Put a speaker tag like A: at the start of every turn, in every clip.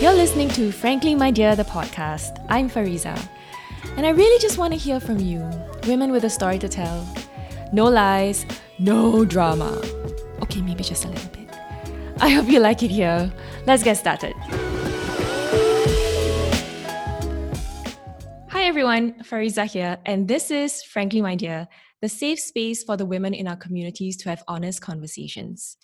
A: You're listening to Frankly My Dear, the podcast. I'm Fariza. And I really just want to hear from you, women with a story to tell. No lies, no drama. Okay, maybe just a little bit. I hope you like it here. Let's get started. Hi everyone, Fariza here, and this is Frankly My Dear, the safe space for the women in our communities to have honest conversations.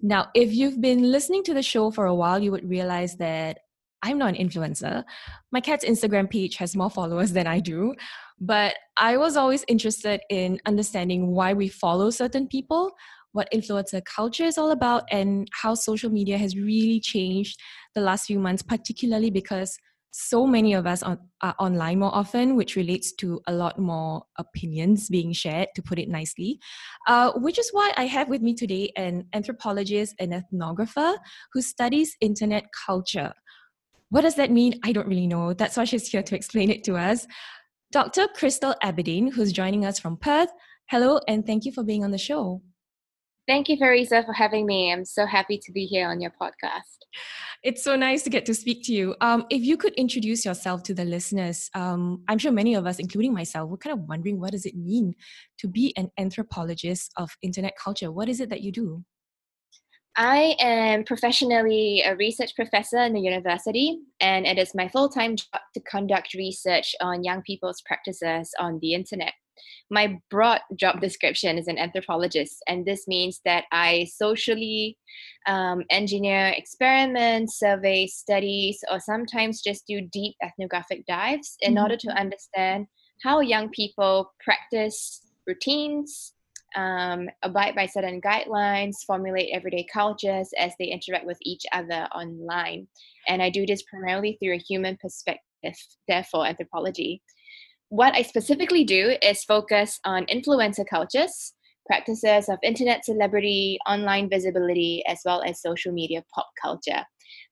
A: Now, if you've been listening to the show for a while, you would realize that I'm not an influencer. My cat's Instagram page has more followers than I do, but I was always interested in understanding why we follow certain people, what influencer culture is all about, and how social media has really changed the last few months, particularly because so many of us on, are online more often, which relates to a lot more opinions being shared, to put it nicely. Uh, which is why I have with me today an anthropologist and ethnographer who studies internet culture. What does that mean? I don't really know. That's why she's here to explain it to us. Dr. Crystal Abidin, who's joining us from Perth. Hello, and thank you for being on the show.
B: Thank you, Fariza, for having me. I'm so happy to be here on your podcast.
A: It's so nice to get to speak to you. Um, if you could introduce yourself to the listeners, um, I'm sure many of us, including myself, we're kind of wondering what does it mean to be an anthropologist of internet culture? What is it that you do?
B: I am professionally a research professor in the university, and it is my full time job to conduct research on young people's practices on the internet. My broad job description is an anthropologist, and this means that I socially um, engineer experiments, survey studies, or sometimes just do deep ethnographic dives in mm-hmm. order to understand how young people practice routines, um, abide by certain guidelines, formulate everyday cultures as they interact with each other online. And I do this primarily through a human perspective, therefore, anthropology. What I specifically do is focus on influencer cultures, practices of internet celebrity, online visibility, as well as social media pop culture.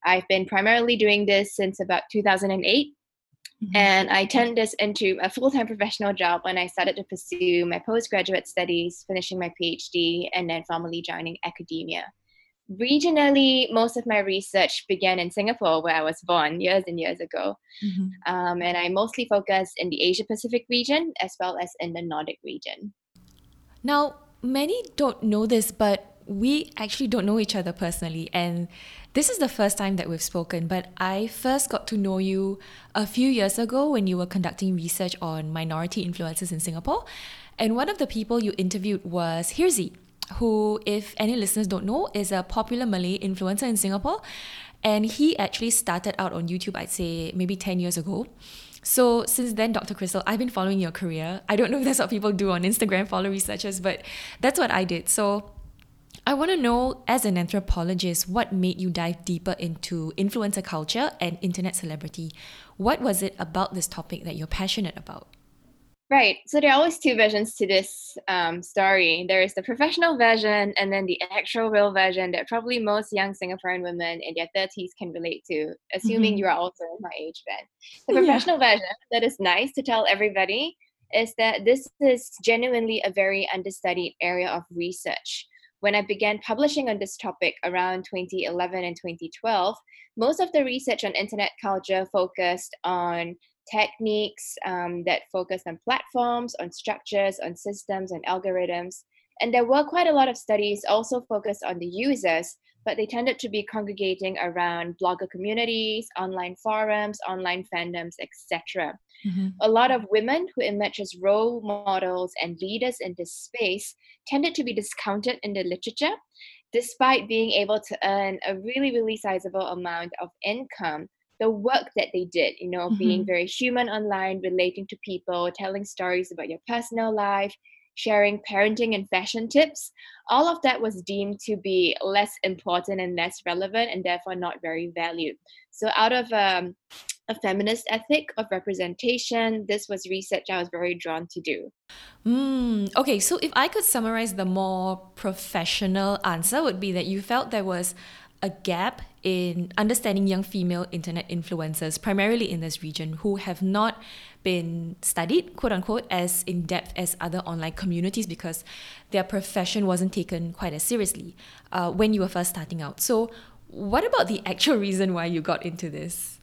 B: I've been primarily doing this since about 2008 Mm-hmm. And I turned this into a full time professional job when I started to pursue my postgraduate studies, finishing my PhD, and then formally joining academia. Regionally, most of my research began in Singapore, where I was born years and years ago. Mm-hmm. Um, and I mostly focus in the Asia Pacific region as well as in the Nordic region.
A: Now, many don't know this, but we actually don't know each other personally. And this is the first time that we've spoken, but I first got to know you a few years ago when you were conducting research on minority influences in Singapore. And one of the people you interviewed was Hirzi, who, if any listeners don't know, is a popular Malay influencer in Singapore. And he actually started out on YouTube, I'd say maybe 10 years ago. So since then, Dr. Crystal, I've been following your career. I don't know if that's what people do on Instagram, follow researchers, but that's what I did. So I want to know, as an anthropologist, what made you dive deeper into influencer culture and internet celebrity? What was it about this topic that you're passionate about?
B: Right. So there are always two versions to this um, story. There is the professional version and then the actual real version that probably most young Singaporean women in their 30s can relate to, assuming mm-hmm. you are also in my age band. The professional yeah. version that is nice to tell everybody is that this is genuinely a very understudied area of research when I began publishing on this topic around 2011 and 2012, most of the research on internet culture focused on techniques um, that focused on platforms, on structures, on systems, and algorithms. And there were quite a lot of studies also focused on the users, but they tended to be congregating around blogger communities, online forums, online fandoms, etc. Mm-hmm. A lot of women who emerge as role models and leaders in this space tended to be discounted in the literature, despite being able to earn a really, really sizable amount of income. The work that they did, you know, mm-hmm. being very human online, relating to people, telling stories about your personal life, sharing parenting and fashion tips, all of that was deemed to be less important and less relevant and therefore not very valued. So, out of um, a feminist ethic of representation, this was research I was very drawn to do.
A: Mm, okay, so if I could summarize the more professional answer, would be that you felt there was a gap in understanding young female internet influencers, primarily in this region, who have not been studied, quote unquote, as in depth as other online communities because their profession wasn't taken quite as seriously uh, when you were first starting out. So, what about the actual reason why you got into this?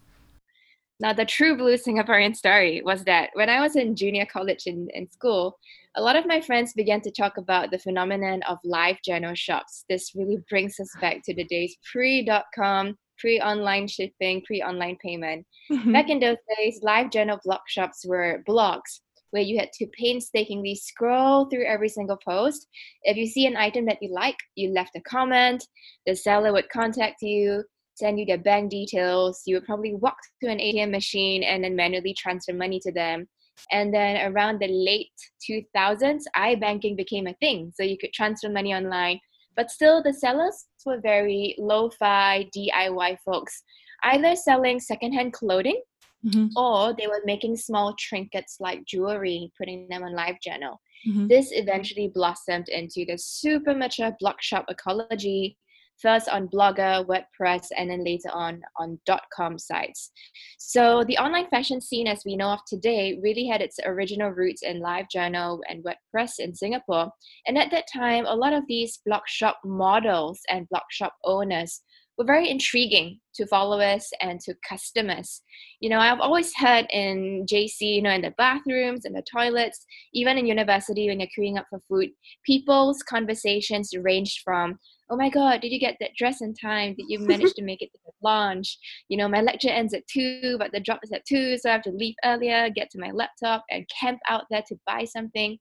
B: Now, the true blue Singaporean story was that when I was in junior college in, in school, a lot of my friends began to talk about the phenomenon of live journal shops. This really brings us back to the days pre dot com, pre online shipping, pre online payment. Mm-hmm. Back in those days, live journal blog shops were blogs where you had to painstakingly scroll through every single post. If you see an item that you like, you left a comment, the seller would contact you, send you their bank details. You would probably walk to an ATM machine and then manually transfer money to them. And then around the late 2000s, iBanking became a thing. So you could transfer money online. But still, the sellers were very lo fi DIY folks, either selling secondhand clothing mm-hmm. or they were making small trinkets like jewelry, putting them on LiveJournal. Mm-hmm. This eventually blossomed into the super mature blog shop ecology first on Blogger, WordPress, and then later on on .com sites. So the online fashion scene as we know of today really had its original roots in LiveJournal and WordPress in Singapore. And at that time, a lot of these blog shop models and blog shop owners were very intriguing to followers and to customers. You know, I've always heard in JC, you know, in the bathrooms, in the toilets, even in university when you're queuing up for food, people's conversations ranged from oh my god did you get that dress in time? Did you manage to make it to the launch you know my lecture ends at 2 but the drop is at 2 so i have to leave earlier get to my laptop and camp out there to buy something.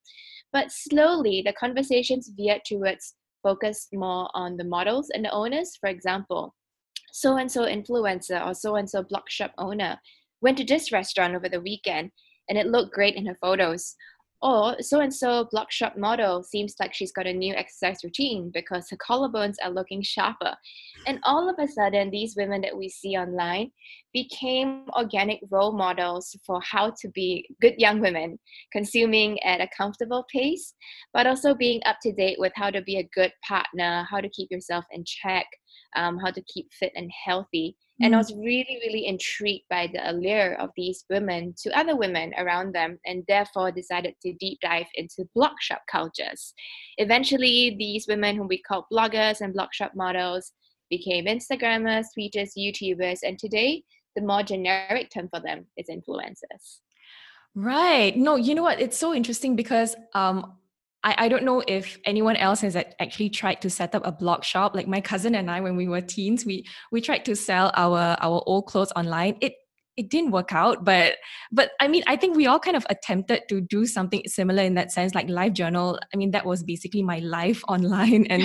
B: But slowly the conversations veered towards focus more on the models and the owners for example. So and so influencer or so and so blog shop owner went to this restaurant over the weekend and it looked great in her photos or so and so blog shop model seems like she's got a new exercise routine because her collarbones are looking sharper. And all of a sudden, these women that we see online became organic role models for how to be good young women, consuming at a comfortable pace, but also being up to date with how to be a good partner, how to keep yourself in check, um, how to keep fit and healthy. And I mm. was really, really intrigued by the allure of these women to other women around them, and therefore decided to deep dive into blog shop cultures. Eventually, these women, whom we call bloggers and blog shop models, became Instagrammers, tweeters, YouTubers, and today the more generic term for them is influencers.
A: Right. No, you know what? It's so interesting because um, I, I don't know if anyone else has actually tried to set up a blog shop. Like my cousin and I, when we were teens, we we tried to sell our our old clothes online. It it didn't work out but but i mean i think we all kind of attempted to do something similar in that sense like LiveJournal i mean that was basically my life online and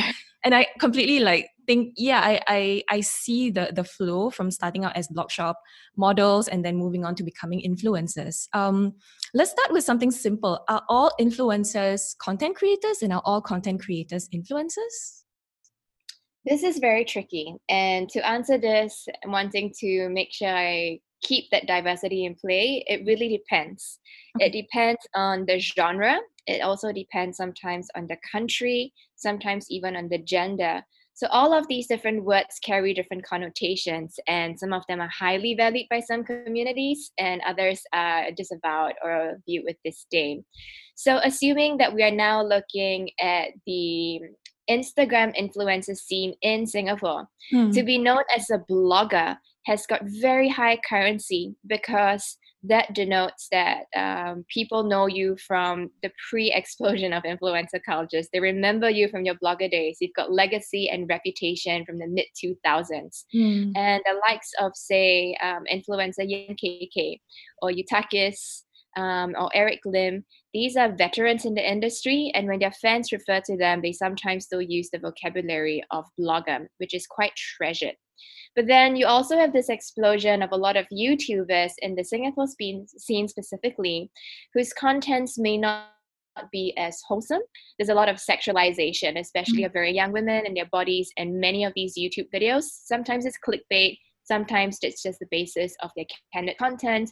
A: and i completely like think yeah I, I i see the the flow from starting out as blog shop models and then moving on to becoming influencers. Um let's start with something simple. Are all influencers content creators and are all content creators influencers?
B: This is very tricky. And to answer this I'm wanting to make sure i keep that diversity in play it really depends. Okay. it depends on the genre. It also depends sometimes on the country sometimes even on the gender so all of these different words carry different connotations, and some of them are highly valued by some communities, and others are disavowed or viewed with disdain. So assuming that we are now looking at the Instagram influencer scene in Singapore, hmm. to be known as a blogger has got very high currency because that denotes that um, people know you from the pre-explosion of influencer cultures. They remember you from your blogger days. You've got legacy and reputation from the mid 2000s, mm. and the likes of say um, influencer Yan KK or Eutakis um, or Eric Lim. These are veterans in the industry, and when their fans refer to them, they sometimes still use the vocabulary of blogger, which is quite treasured. But then you also have this explosion of a lot of YouTubers in the Singapore scene specifically, whose contents may not be as wholesome. There's a lot of sexualization, especially mm-hmm. of very young women and their bodies, and many of these YouTube videos. Sometimes it's clickbait, sometimes it's just the basis of their candid content.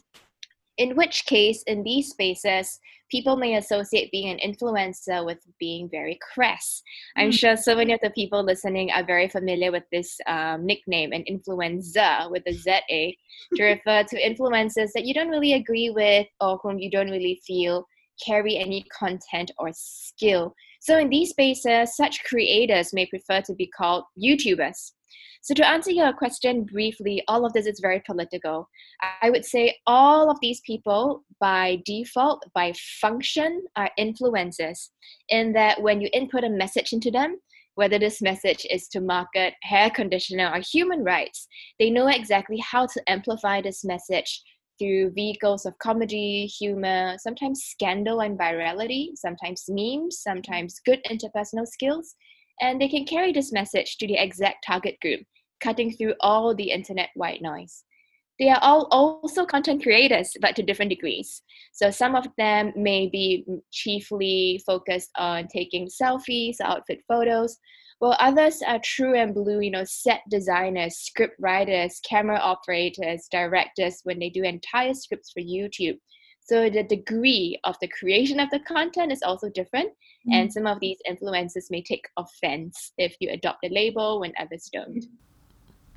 B: In which case, in these spaces, people may associate being an influencer with being very crass. I'm mm. sure so many of the people listening are very familiar with this um, nickname, an influencer with a ZA, to refer to influencers that you don't really agree with or whom you don't really feel carry any content or skill. So, in these spaces, such creators may prefer to be called YouTubers. So, to answer your question briefly, all of this is very political. I would say all of these people, by default, by function, are influencers, in that when you input a message into them, whether this message is to market hair conditioner or human rights, they know exactly how to amplify this message through vehicles of comedy, humor, sometimes scandal and virality, sometimes memes, sometimes good interpersonal skills. And they can carry this message to the exact target group, cutting through all the internet white noise. They are all also content creators, but to different degrees. So some of them may be chiefly focused on taking selfies, outfit photos, while others are true and blue, you know, set designers, script writers, camera operators, directors when they do entire scripts for YouTube. So the degree of the creation of the content is also different, mm. and some of these influencers may take offense if you adopt a label when others don't.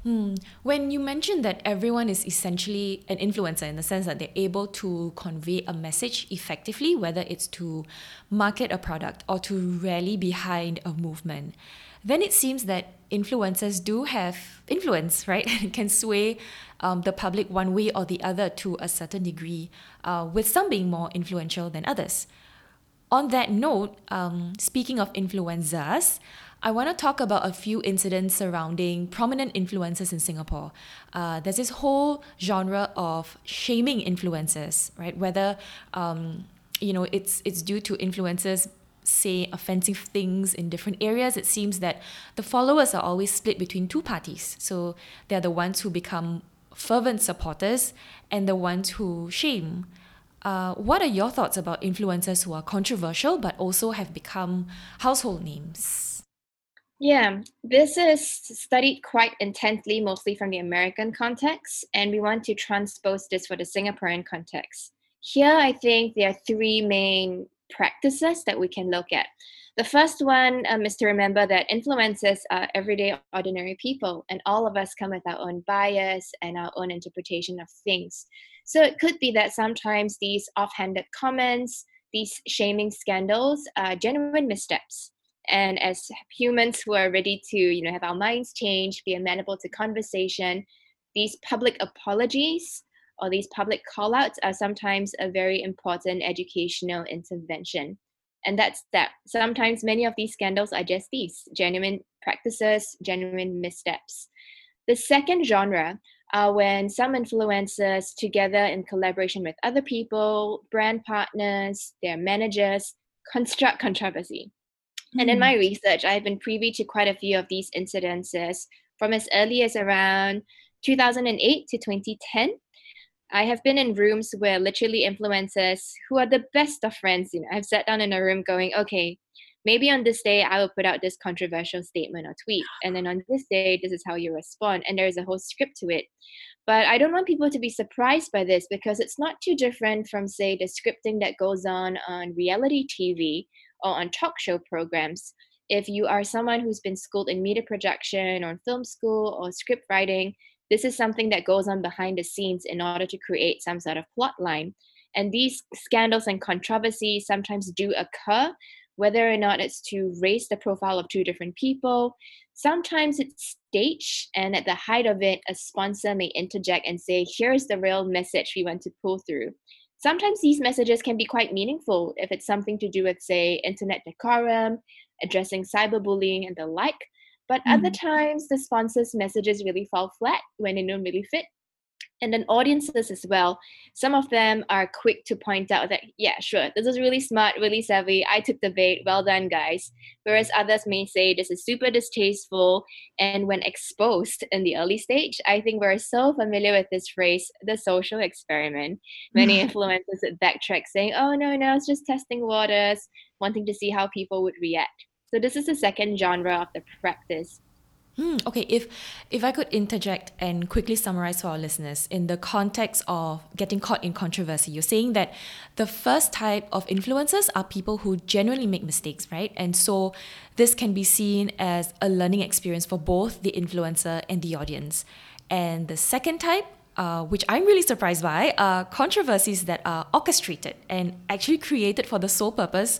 A: Hmm. When you mentioned that everyone is essentially an influencer in the sense that they're able to convey a message effectively, whether it's to market a product or to rally behind a movement, then it seems that influencers do have influence, right? can sway um, the public one way or the other to a certain degree, uh, with some being more influential than others. On that note, um, speaking of influencers, I want to talk about a few incidents surrounding prominent influencers in Singapore. Uh, there's this whole genre of shaming influencers, right? Whether um, you know it's it's due to influencers say offensive things in different areas, it seems that the followers are always split between two parties. So they're the ones who become fervent supporters and the ones who shame. Uh, what are your thoughts about influencers who are controversial but also have become household names?
B: Yeah, this is studied quite intently, mostly from the American context, and we want to transpose this for the Singaporean context. Here, I think there are three main practices that we can look at. The first one um, is to remember that influencers are everyday, ordinary people, and all of us come with our own bias and our own interpretation of things. So it could be that sometimes these offhanded comments, these shaming scandals, are genuine missteps. And as humans who are ready to, you know, have our minds change, be amenable to conversation, these public apologies or these public callouts are sometimes a very important educational intervention. And that's that. Sometimes many of these scandals are just these genuine practices, genuine missteps. The second genre are when some influencers, together in collaboration with other people, brand partners, their managers, construct controversy. And in hmm. my research, I've been privy to quite a few of these incidences from as early as around 2008 to 2010 I have been in rooms where literally influencers who are the best of friends, you know, I've sat down in a room going, okay, maybe on this day I will put out this controversial statement or tweet. And then on this day, this is how you respond. And there's a whole script to it. But I don't want people to be surprised by this because it's not too different from, say, the scripting that goes on on reality TV or on talk show programs. If you are someone who's been schooled in media production or film school or script writing, this is something that goes on behind the scenes in order to create some sort of plot line. And these scandals and controversies sometimes do occur, whether or not it's to raise the profile of two different people. Sometimes it's staged, and at the height of it, a sponsor may interject and say, Here's the real message we want to pull through. Sometimes these messages can be quite meaningful if it's something to do with, say, internet decorum, addressing cyberbullying, and the like. But mm. other times, the sponsors' messages really fall flat when they don't really fit. And then audiences as well. Some of them are quick to point out that, yeah, sure, this is really smart, really savvy. I took the bait. Well done, guys. Whereas others may say this is super distasteful. And when exposed in the early stage, I think we're so familiar with this phrase, the social experiment. Many influencers backtrack saying, oh, no, no, it's just testing waters, wanting to see how people would react. So this is the second genre of the practice.
A: Hmm, okay, if if I could interject and quickly summarize for our listeners in the context of getting caught in controversy, you're saying that the first type of influencers are people who genuinely make mistakes, right? And so this can be seen as a learning experience for both the influencer and the audience. And the second type uh, which I'm really surprised by, are controversies that are orchestrated and actually created for the sole purpose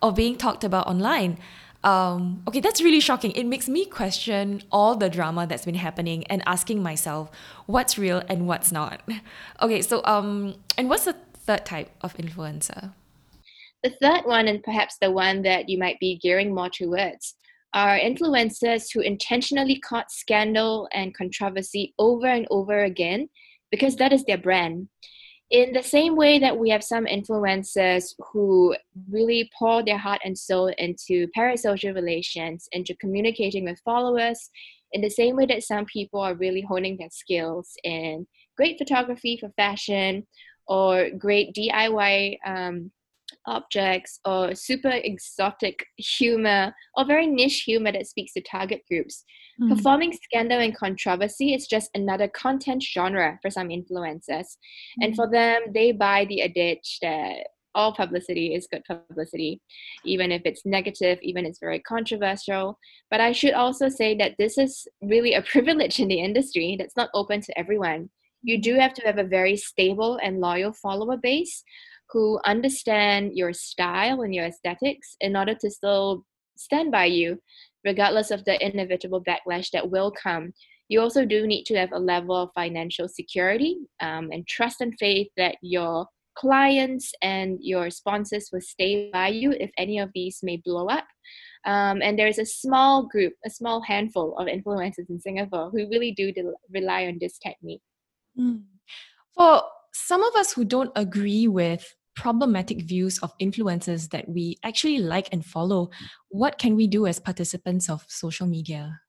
A: of being talked about online. Um, okay, that's really shocking. It makes me question all the drama that's been happening and asking myself what's real and what's not. Okay, so um, and what's the third type of influencer?
B: The third one, and perhaps the one that you might be gearing more towards, are influencers who intentionally court scandal and controversy over and over again because that is their brand in the same way that we have some influencers who really pour their heart and soul into parasocial relations, into communicating with followers, in the same way that some people are really honing their skills in great photography for fashion or great DIY um, objects or super exotic humor or very niche humor that speaks to target groups. Mm. Performing scandal and controversy is just another content genre for some influencers. Mm. And for them, they buy the adage that all publicity is good publicity, even if it's negative, even if it's very controversial. But I should also say that this is really a privilege in the industry that's not open to everyone. You do have to have a very stable and loyal follower base who understand your style and your aesthetics in order to still stand by you, regardless of the inevitable backlash that will come. You also do need to have a level of financial security um, and trust and faith that your clients and your sponsors will stay by you if any of these may blow up. Um, and there's a small group, a small handful of influencers in Singapore who really do rely on this technique.
A: Mm. For some of us who don't agree with problematic views of influencers that we actually like and follow, what can we do as participants of social media?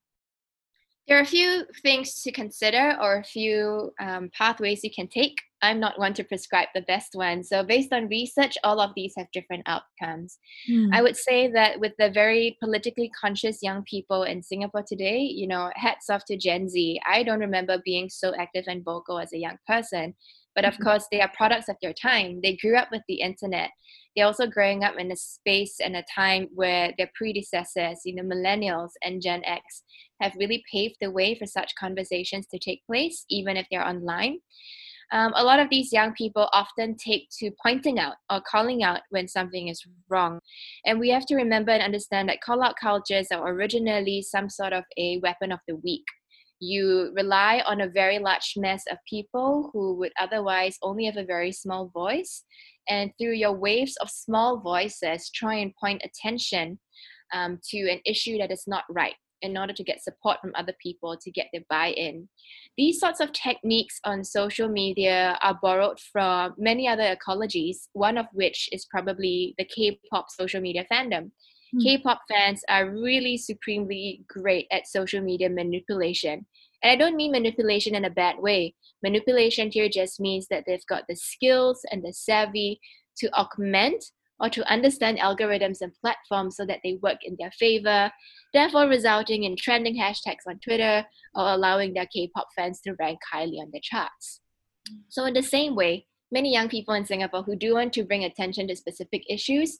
B: There are a few things to consider or a few um, pathways you can take. I'm not one to prescribe the best one. So, based on research, all of these have different outcomes. Hmm. I would say that with the very politically conscious young people in Singapore today, you know, hats off to Gen Z. I don't remember being so active and vocal as a young person. But of mm-hmm. course, they are products of their time. They grew up with the internet. They're also growing up in a space and a time where their predecessors, you know, millennials and Gen X, have really paved the way for such conversations to take place, even if they're online. Um, a lot of these young people often take to pointing out or calling out when something is wrong. And we have to remember and understand that call out cultures are originally some sort of a weapon of the weak you rely on a very large mass of people who would otherwise only have a very small voice. And through your waves of small voices, try and point attention um, to an issue that is not right in order to get support from other people to get their buy in. These sorts of techniques on social media are borrowed from many other ecologies, one of which is probably the K pop social media fandom. Mm. K-pop fans are really supremely great at social media manipulation. And I don't mean manipulation in a bad way. Manipulation here just means that they've got the skills and the savvy to augment or to understand algorithms and platforms so that they work in their favor, therefore resulting in trending hashtags on Twitter or allowing their K-pop fans to rank highly on the charts. So in the same way, many young people in Singapore who do want to bring attention to specific issues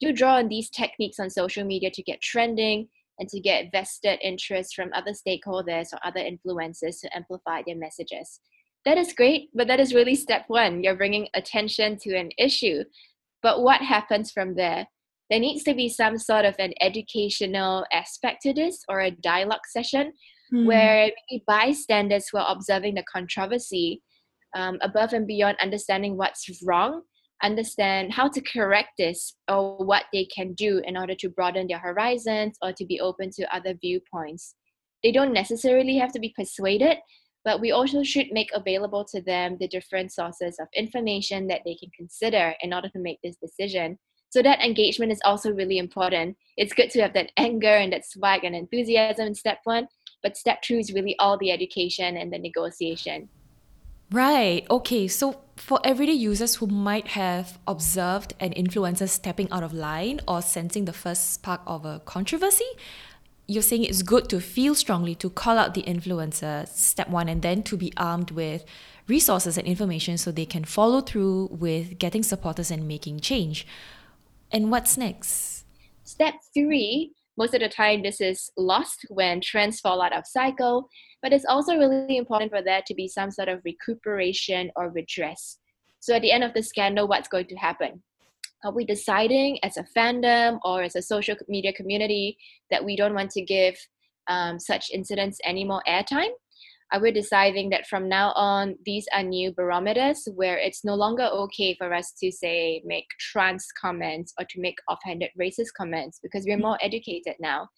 B: do draw on these techniques on social media to get trending and to get vested interest from other stakeholders or other influencers to amplify their messages. That is great, but that is really step one. You're bringing attention to an issue. But what happens from there? There needs to be some sort of an educational aspect to this or a dialogue session mm. where maybe bystanders who are observing the controversy um, above and beyond understanding what's wrong understand how to correct this or what they can do in order to broaden their horizons or to be open to other viewpoints. They don't necessarily have to be persuaded, but we also should make available to them the different sources of information that they can consider in order to make this decision. So that engagement is also really important. It's good to have that anger and that swag and enthusiasm in step one, but step two is really all the education and the negotiation.
A: Right. Okay. So for everyday users who might have observed an influencer stepping out of line or sensing the first spark of a controversy, you're saying it's good to feel strongly to call out the influencer, step one, and then to be armed with resources and information so they can follow through with getting supporters and making change. And what's next?
B: Step three most of the time this is lost when trends fall out of cycle, but it's also really important for there to be some sort of recuperation or redress. So at the end of the scandal, what's going to happen? Are we deciding as a fandom or as a social media community that we don't want to give um, such incidents any more airtime? Are we deciding that from now on, these are new barometers where it's no longer okay for us to say, make trans comments or to make offhanded racist comments because we're more educated now?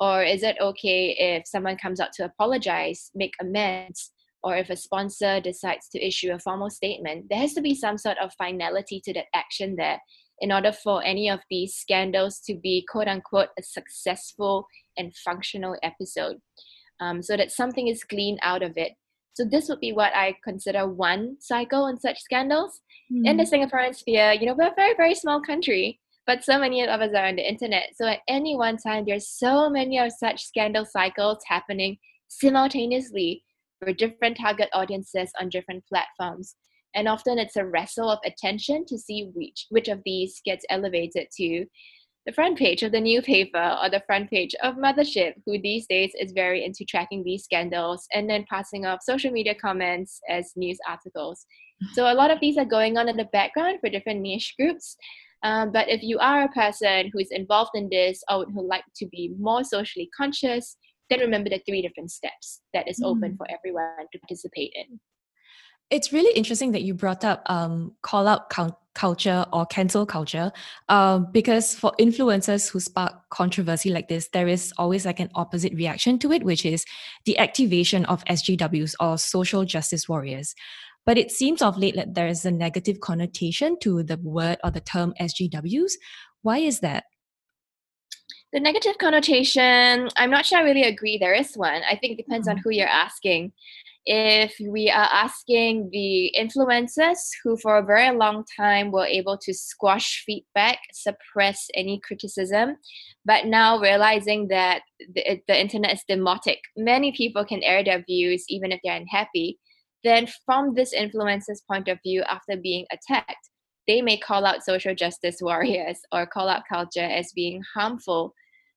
B: Or is it okay if someone comes out to apologize, make amends, or if a sponsor decides to issue a formal statement? There has to be some sort of finality to that action there in order for any of these scandals to be quote unquote a successful and functional episode um, so that something is gleaned out of it. So this would be what I consider one cycle in such scandals. Mm. In the hmm. Singaporean sphere, you know, we're a very, very small country, but so many of us are on the internet. So at any one time, there's so many of such scandal cycles happening simultaneously for different target audiences on different platforms. And often it's a wrestle of attention to see which which of these gets elevated to the front page of the newspaper or the front page of Mothership, who these days is very into tracking these scandals and then passing off social media comments as news articles. So a lot of these are going on in the background for different niche groups. Um, but if you are a person who is involved in this or who like to be more socially conscious, then remember the three different steps that is mm. open for everyone to participate in.
A: It's really interesting that you brought up um, call out count culture or cancel culture um, because for influencers who spark controversy like this there is always like an opposite reaction to it which is the activation of SJWs or social justice warriors but it seems of late that there is a negative connotation to the word or the term SJWs. why is that
B: the negative connotation i'm not sure i really agree there is one i think it depends mm-hmm. on who you're asking if we are asking the influencers who for a very long time were able to squash feedback suppress any criticism but now realizing that the, the internet is demotic many people can air their views even if they're unhappy then from this influencer's point of view after being attacked they may call out social justice warriors or call out culture as being harmful.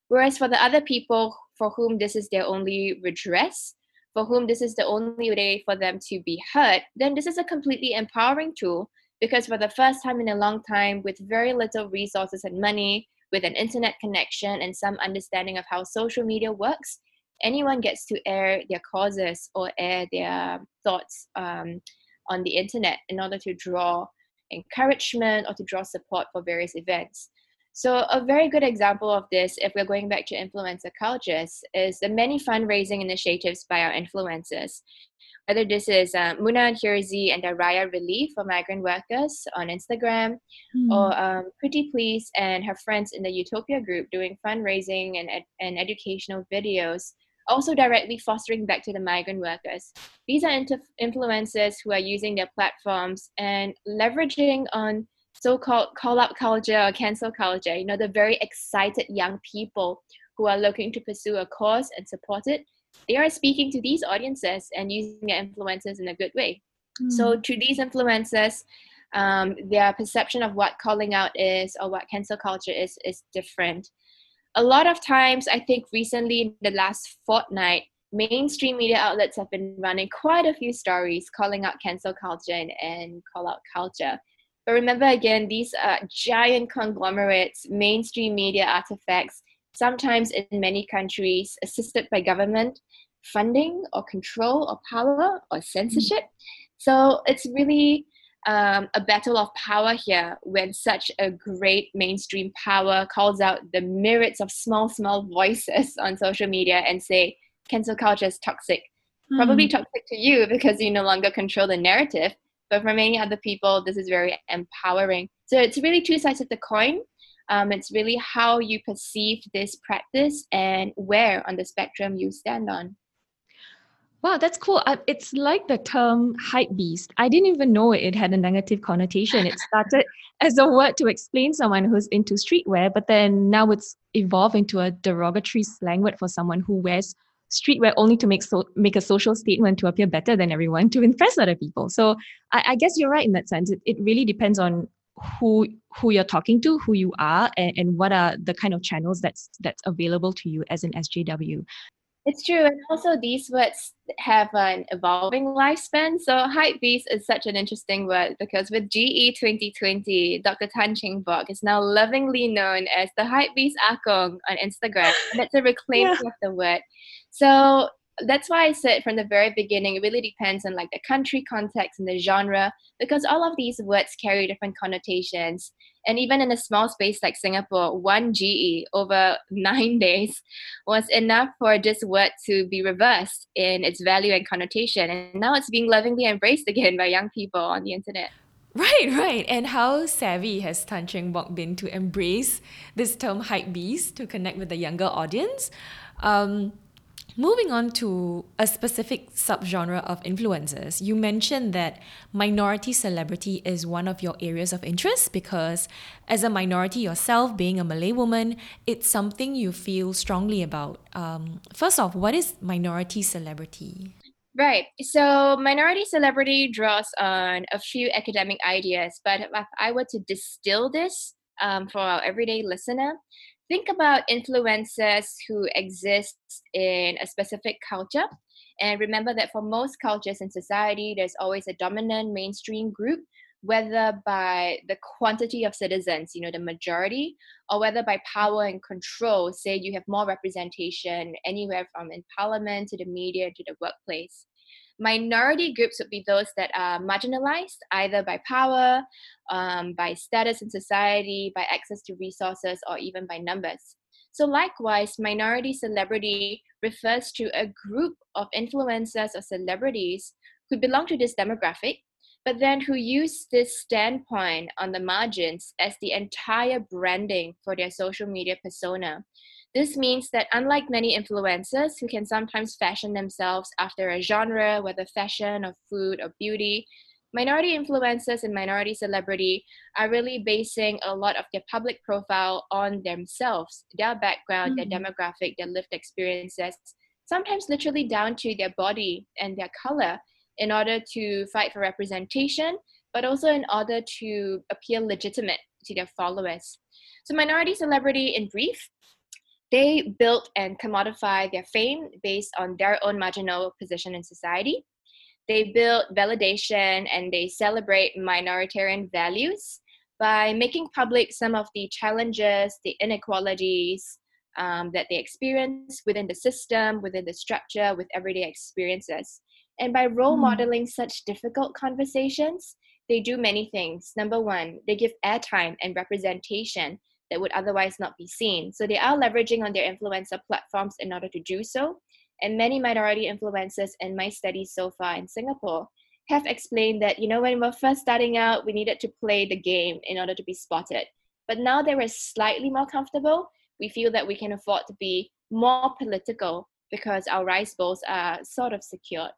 B: Whereas for the other people for whom this is their only redress for whom this is the only way for them to be heard, then this is a completely empowering tool because for the first time in a long time, with very little resources and money, with an internet connection and some understanding of how social media works, anyone gets to air their causes or air their thoughts um, on the internet in order to draw encouragement or to draw support for various events. So, a very good example of this, if we're going back to influencer cultures, is the many fundraising initiatives by our influencers. Whether this is uh, Munah and Hirzi and the Raya Relief for migrant workers on Instagram, mm. or um, Preetipls and her friends in the Utopia group doing fundraising and, ed- and educational videos, also directly fostering back to the migrant workers. These are inter- influencers who are using their platforms and leveraging on so-called call-out culture or cancel culture, you know, the very excited young people who are looking to pursue a cause and support it, they are speaking to these audiences and using their influencers in a good way. Mm. So to these influencers, um, their perception of what calling out is or what cancel culture is is different. A lot of times, I think recently in the last fortnight, mainstream media outlets have been running quite a few stories calling out cancel culture and, and call out culture. But remember again, these are giant conglomerates, mainstream media artifacts, sometimes in many countries assisted by government funding or control or power or censorship. Mm. So it's really um, a battle of power here when such a great mainstream power calls out the myriads of small, small voices on social media and say, cancel culture is toxic. Mm. Probably toxic to you because you no longer control the narrative, but for many other people, this is very empowering. So it's really two sides of the coin. Um, it's really how you perceive this practice and where on the spectrum you stand on.
A: Wow, that's cool. It's like the term hype beast. I didn't even know it had a negative connotation. It started as a word to explain someone who's into streetwear, but then now it's evolved into a derogatory slang word for someone who wears streetwear only to make so make a social statement to appear better than everyone to impress other people. So I, I guess you're right in that sense. It, it really depends on who who you're talking to, who you are, and, and what are the kind of channels that's that's available to you as an SJW.
B: It's true, and also these words have an evolving lifespan. So hype beast is such an interesting word because with GE 2020, Dr. Tan Cheng Bock is now lovingly known as the hype beast ah Akong on Instagram, and it's a reclaiming yeah. of the word. So that's why I said from the very beginning, it really depends on like the country context and the genre, because all of these words carry different connotations. And even in a small space like Singapore, one GE over nine days was enough for this word to be reversed in its value and connotation. And now it's being lovingly embraced again by young people on the internet.
A: Right, right. And how savvy has Tan Cheng Bock been to embrace this term hype beast to connect with the younger audience? Um, Moving on to a specific subgenre of influencers, you mentioned that minority celebrity is one of your areas of interest because, as a minority yourself, being a Malay woman, it's something you feel strongly about. Um, first off, what is minority celebrity?
B: Right. So, minority celebrity draws on a few academic ideas, but if I were to distill this um, for our everyday listener, think about influencers who exist in a specific culture. And remember that for most cultures in society, there's always a dominant mainstream group, whether by the quantity of citizens, you know, the majority, or whether by power and control. Say you have more representation anywhere from in parliament to the media to the workplace. Minority groups would be those that are marginalized either by power, um, by status in society, by access to resources, or even by numbers. So, likewise, minority celebrity refers to a group of influencers or celebrities who belong to this demographic, but then who use this standpoint on the margins as the entire branding for their social media persona. This means that unlike many influencers who can sometimes fashion themselves after a genre, whether fashion or food or beauty, minority influencers and minority celebrity are really basing a lot of their public profile on themselves, their background, mm-hmm. their demographic, their lived experiences, sometimes literally down to their body and their color in order to fight for representation, but also in order to appear legitimate to their followers. So, minority celebrity, in brief, they built and commodify their fame based on their own marginal position in society. They build validation and they celebrate minoritarian values by making public some of the challenges, the inequalities um, that they experience within the system, within the structure, with everyday experiences. And by role mm. modeling such difficult conversations, they do many things. Number one, they give airtime and representation that would otherwise not be seen. So they are leveraging on their influencer platforms in order to do so. And many minority influencers in my studies so far in Singapore have explained that, you know, when we were first starting out, we needed to play the game in order to be spotted. But now that we're slightly more comfortable, we feel that we can afford to be more political because our rice bowls are sort of secured.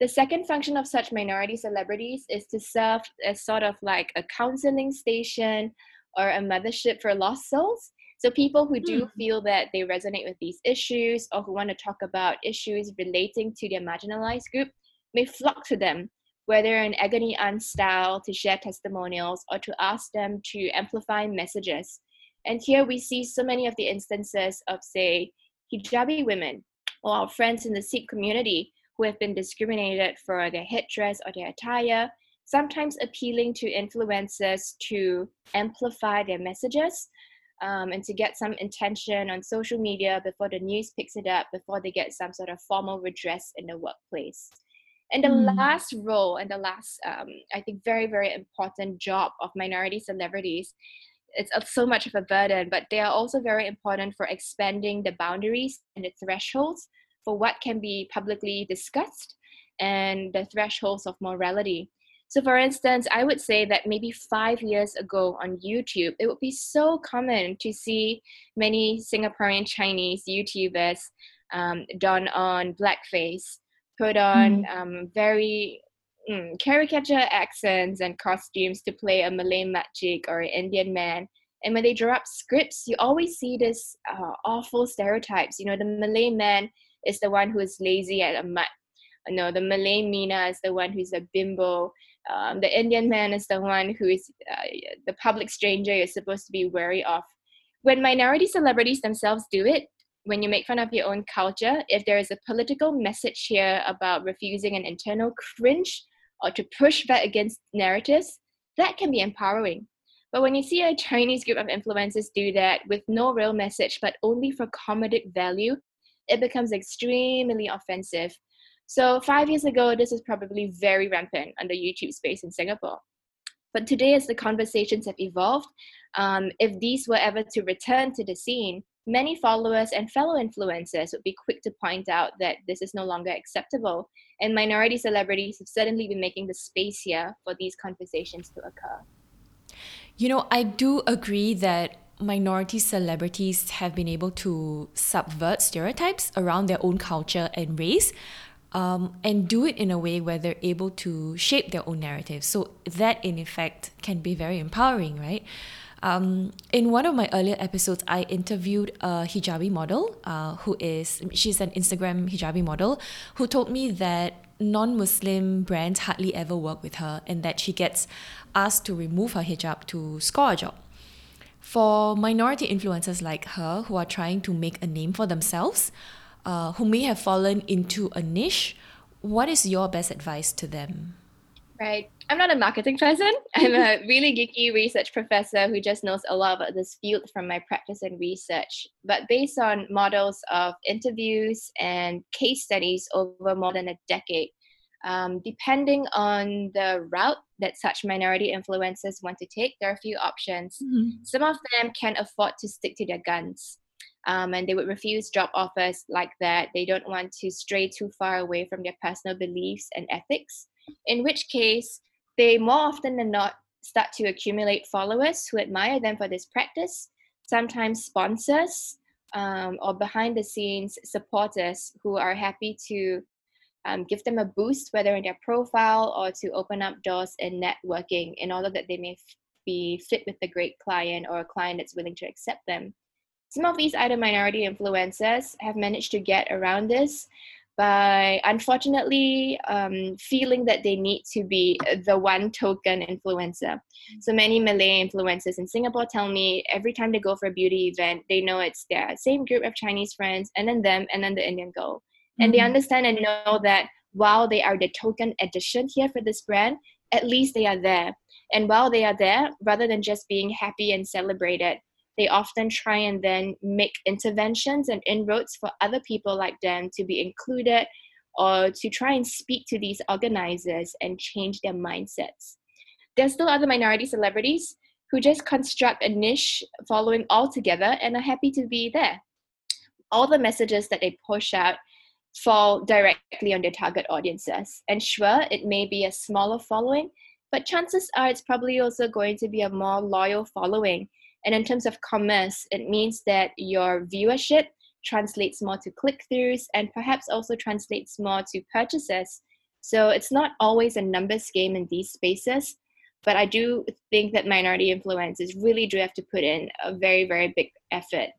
B: The second function of such minority celebrities is to serve as sort of like a counseling station or a mothership for lost souls. So people who do mm. feel that they resonate with these issues or who want to talk about issues relating to their marginalized group may flock to them, whether in agony aunt style to share testimonials or to ask them to amplify messages. And here we see so many of the instances of, say, hijabi women or our friends in the Sikh community who have been discriminated for their headdress or their attire sometimes appealing to influencers to amplify their messages um, and to get some attention on social media before the news picks it up, before they get some sort of formal redress in the workplace. And the mm. last role and the last, um, I think, very, very important job of minority celebrities it's so much of a burden, but they are also very important for expanding the boundaries and the thresholds for what can be publicly discussed and the thresholds of morality. So, for instance, I would say that maybe five years ago on YouTube, it would be so common to see many Singaporean Chinese YouTubers um, don on blackface put on mm. um, very mm, caricature accents and costumes to play a Malay makcik or an Indian man. And when they draw up scripts, you always see this uh, awful stereotypes. You know, the Malay man is the one who is lazy at a mat. You know, the Malay Mina is the one who's a bimbo. Um, the Indian man is the one who is uh, the public stranger you're supposed to be wary of. When minority celebrities themselves do it, when you make fun of your own culture, if there is a political message here about refusing an internal cringe or to push back against narratives, that can be empowering. But when you see a Chinese group of influencers do that with no real message, but only for comedic value, it becomes extremely offensive. So, five years ago, this was probably very rampant on the YouTube space in Singapore. But today, as the conversations have evolved, um, if these were ever to return to the scene, many followers and fellow influencers would be quick to point out that this is no longer acceptable. And minority celebrities have certainly been making the space here for these conversations to occur.
A: You know, I do agree that minority celebrities have been able to subvert stereotypes around their own culture and race. Um, and do it in a way where they're able to shape their own narrative. So that, in effect, can be very empowering, right? Um, in one of my earlier episodes, I interviewed a hijabi model uh, who is, she's an Instagram hijabi model, who told me that non Muslim brands hardly ever work with her and that she gets asked to remove her hijab to score a job. For minority influencers like her who are trying to make a name for themselves, uh, who may have fallen into a niche, what is your best advice to them?
B: Right. I'm not a marketing person. I'm a really geeky research professor who just knows a lot about this field from my practice and research. But based on models of interviews and case studies over more than a decade, um, depending on the route that such minority influencers want to take, there are a few options. Mm-hmm. Some of them can afford to stick to their guns. Um, and they would refuse job offers like that. They don't want to stray too far away from their personal beliefs and ethics in which case they more often than not start to accumulate followers who admire them for this practice, sometimes sponsors um, or behind the scenes supporters who are happy to um, give them a boost, whether in their profile or to open up doors in networking in order that they may f- be fit with a great client or a client that's willing to accept them. Some of these other minority influencers have managed to get around this by unfortunately um, feeling that they need to be the one token influencer. So many Malay influencers in Singapore tell me every time they go for a beauty event, they know it's their same group of Chinese friends, and then them, and then the Indian girl. And mm-hmm. they understand and know that while they are the token addition here for this brand, at least they are there. And while they are there, rather than just being happy and celebrated, they often try and then make interventions and inroads for other people like them to be included or to try and speak to these organizers and change their mindsets. There's still other minority celebrities who just construct a niche following altogether and are happy to be there. All the messages that they push out fall directly on their target audiences. And sure, it may be a smaller following, but chances are it's probably also going to be a more loyal following and in terms of commerce, it means that your viewership translates more to click throughs and perhaps also translates more to purchases. So it's not always a numbers game in these spaces, but I do think that minority influencers really do have to put in a very, very big effort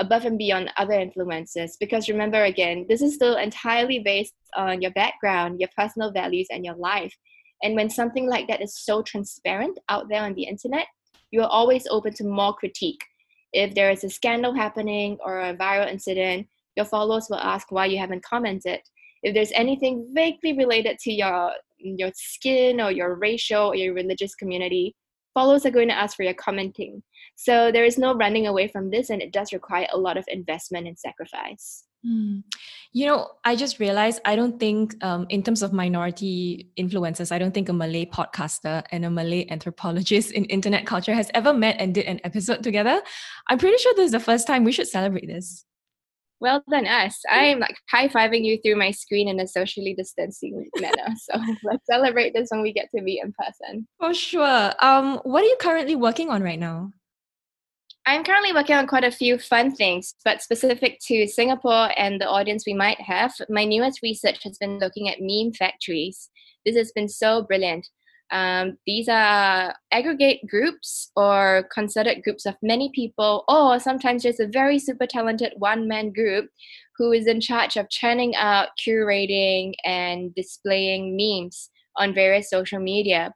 B: above and beyond other influencers. Because remember, again, this is still entirely based on your background, your personal values, and your life. And when something like that is so transparent out there on the internet, you are always open to more critique. If there is a scandal happening or a viral incident, your followers will ask why you haven't commented. If there's anything vaguely related to your your skin or your racial or your religious community, followers are going to ask for your commenting. So there is no running away from this, and it does require a lot of investment and sacrifice.
A: Mm. You know, I just realized I don't think, um, in terms of minority influences, I don't think a Malay podcaster and a Malay anthropologist in internet culture has ever met and did an episode together. I'm pretty sure this is the first time we should celebrate this.
B: Well done, us. I'm like high fiving you through my screen in a socially distancing manner. So let's celebrate this when we get to meet in person.
A: For sure. Um, what are you currently working on right now?
B: I'm currently working on quite a few fun things, but specific to Singapore and the audience we might have, my newest research has been looking at meme factories. This has been so brilliant. Um, these are aggregate groups or concerted groups of many people, or sometimes just a very super talented one man group who is in charge of churning out, curating, and displaying memes on various social media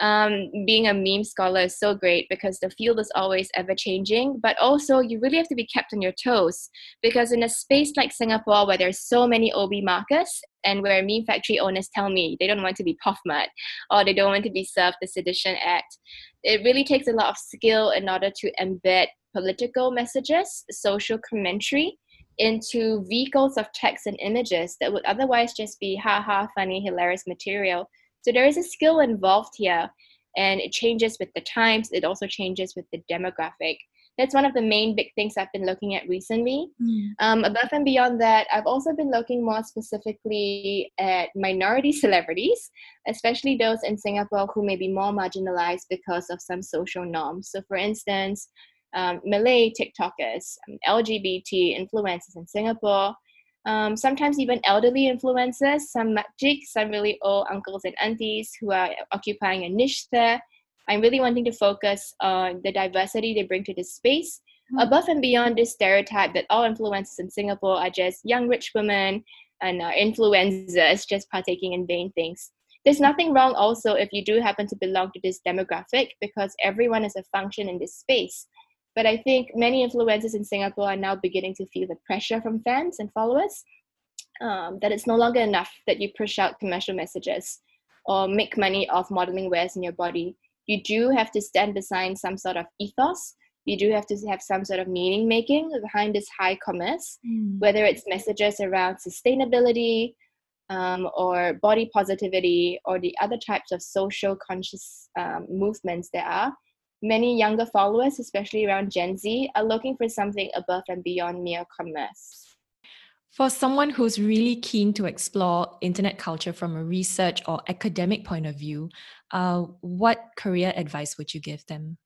B: um, being a meme scholar is so great because the field is always ever changing, but also you really have to be kept on your toes because in a space like Singapore where there's so many OB markers and where meme factory owners tell me they don't want to be POFMA'd or they don't want to be served the Sedition Act, it really takes a lot of skill in order to embed political messages, social commentary, into vehicles of text and images that would otherwise just be ha ha funny hilarious material so there is a skill involved here, and it changes with the times. It also changes with the demographic. That's one of the main big things I've been looking at recently. Mm. Um, above and beyond that, I've also been looking more specifically at minority celebrities, especially those in Singapore who may be more marginalized because of some social norms. So, for instance, um, Malay TikTokers, um, LGBT influencers in Singapore, um, sometimes even elderly influencers, some magic, some really old uncles and aunties who are occupying a niche there. I'm really wanting to focus on the diversity they bring to this space, mm-hmm. above and beyond this stereotype that all influencers in Singapore are just young rich women and uh, influencers just partaking in vain things. There's nothing wrong also if you do happen to belong to this demographic because everyone is a function in this space. But I think many influencers in Singapore are now beginning to feel the pressure from fans and followers um, that it's no longer enough that you push out commercial messages or make money off modeling wares in your body. You do have to stand behind some sort of ethos. You do have to have some sort of meaning making behind this high commerce, mm. whether it's messages around sustainability um, or body positivity or the other types of social conscious um, movements there are many younger followers, especially around Gen Z, are looking for something above and beyond mere commerce.
A: For someone who's really keen to explore internet culture from a research or academic point of view, uh, what career advice would you give them?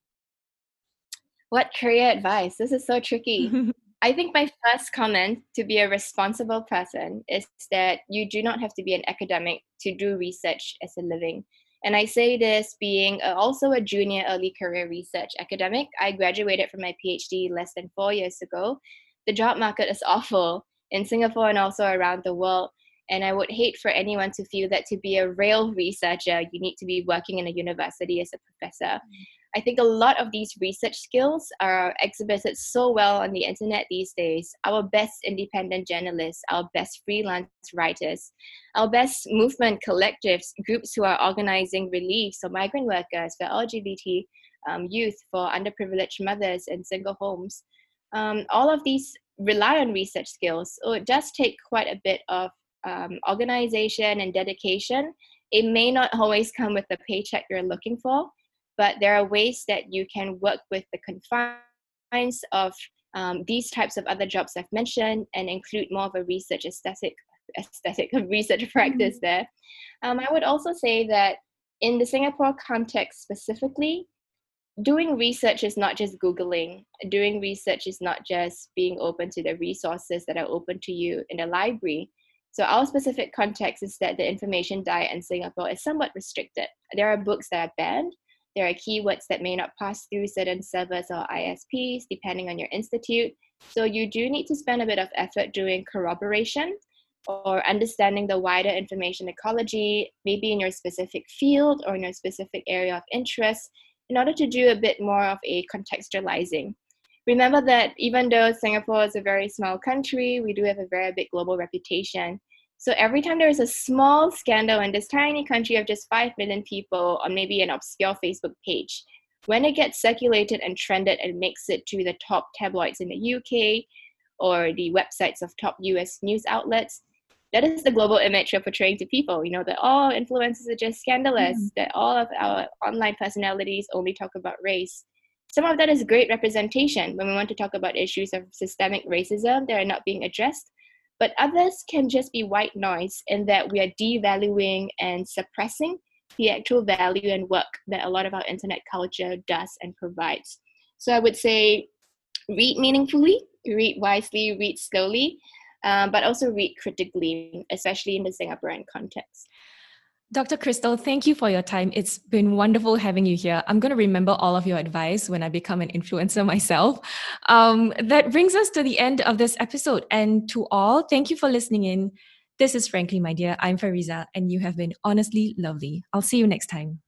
B: What career advice? This is so tricky. I think my first comment to be a responsible person is that you do not have to be an academic to do research as a living. And I say this being also a junior early career research academic. I graduated from my PhD less than four years ago. The job market is awful in Singapore and also around the world. And I would hate for anyone to feel that to be a real researcher, you need to be working in a university as a professor. Mm. I think a lot of these research skills are exhibited so well on the internet these days. Our best independent journalists, our best freelance writers, our best movement collectives, groups who are organizing relief for migrant workers, for LGBT um, youth, for underprivileged mothers in single homes. Um, all of these rely on research skills. So it does take quite a bit of um, organization and dedication. It may not always come with the paycheck you're looking for, but there are ways that you can work with the confines of um, these types of other jobs I've mentioned and include more of a research aesthetic aesthetic of research practice mm-hmm. there. Um, I would also say that in the Singapore context specifically, doing research is not just Googling. Doing research is not just being open to the resources that are open to you in the library. So our specific context is that the information diet in Singapore is somewhat restricted. There are books that are banned, there are keywords that may not pass through certain servers or ISPs, depending on your institute. So you do need to spend a bit of effort doing corroboration or understanding the wider information ecology, maybe in your specific field or in your specific area of interest, in order to do a bit more of a contextualizing. Remember that even though Singapore is a very small country, we do have a very big global reputation. So every time there is a small scandal in this tiny country of just 5 million people on maybe an obscure Facebook page, when it gets circulated and trended and makes it to the top tabloids in the UK or the websites of top US news outlets, that is the global image we're portraying to people. You know, that all influencers are just scandalous, mm that all of our online personalities only talk about race. Some of that is great representation when we want to talk about issues of systemic racism that are not being addressed but others can just be white noise in that we are devaluing and suppressing the actual value and work that a lot of our internet culture does and provides. So I would say read meaningfully, read wisely, read slowly, um, but also read critically, especially in the Singaporean context.
A: Dr. Crystal, thank you for your time. It's been wonderful having you here. I'm going to remember all of your advice when I become an influencer myself. Um, that brings us to the end of this episode. And to all, thank you for listening in. This is Frankly, my dear. I'm Fariza, and you have been honestly lovely. I'll see you next time.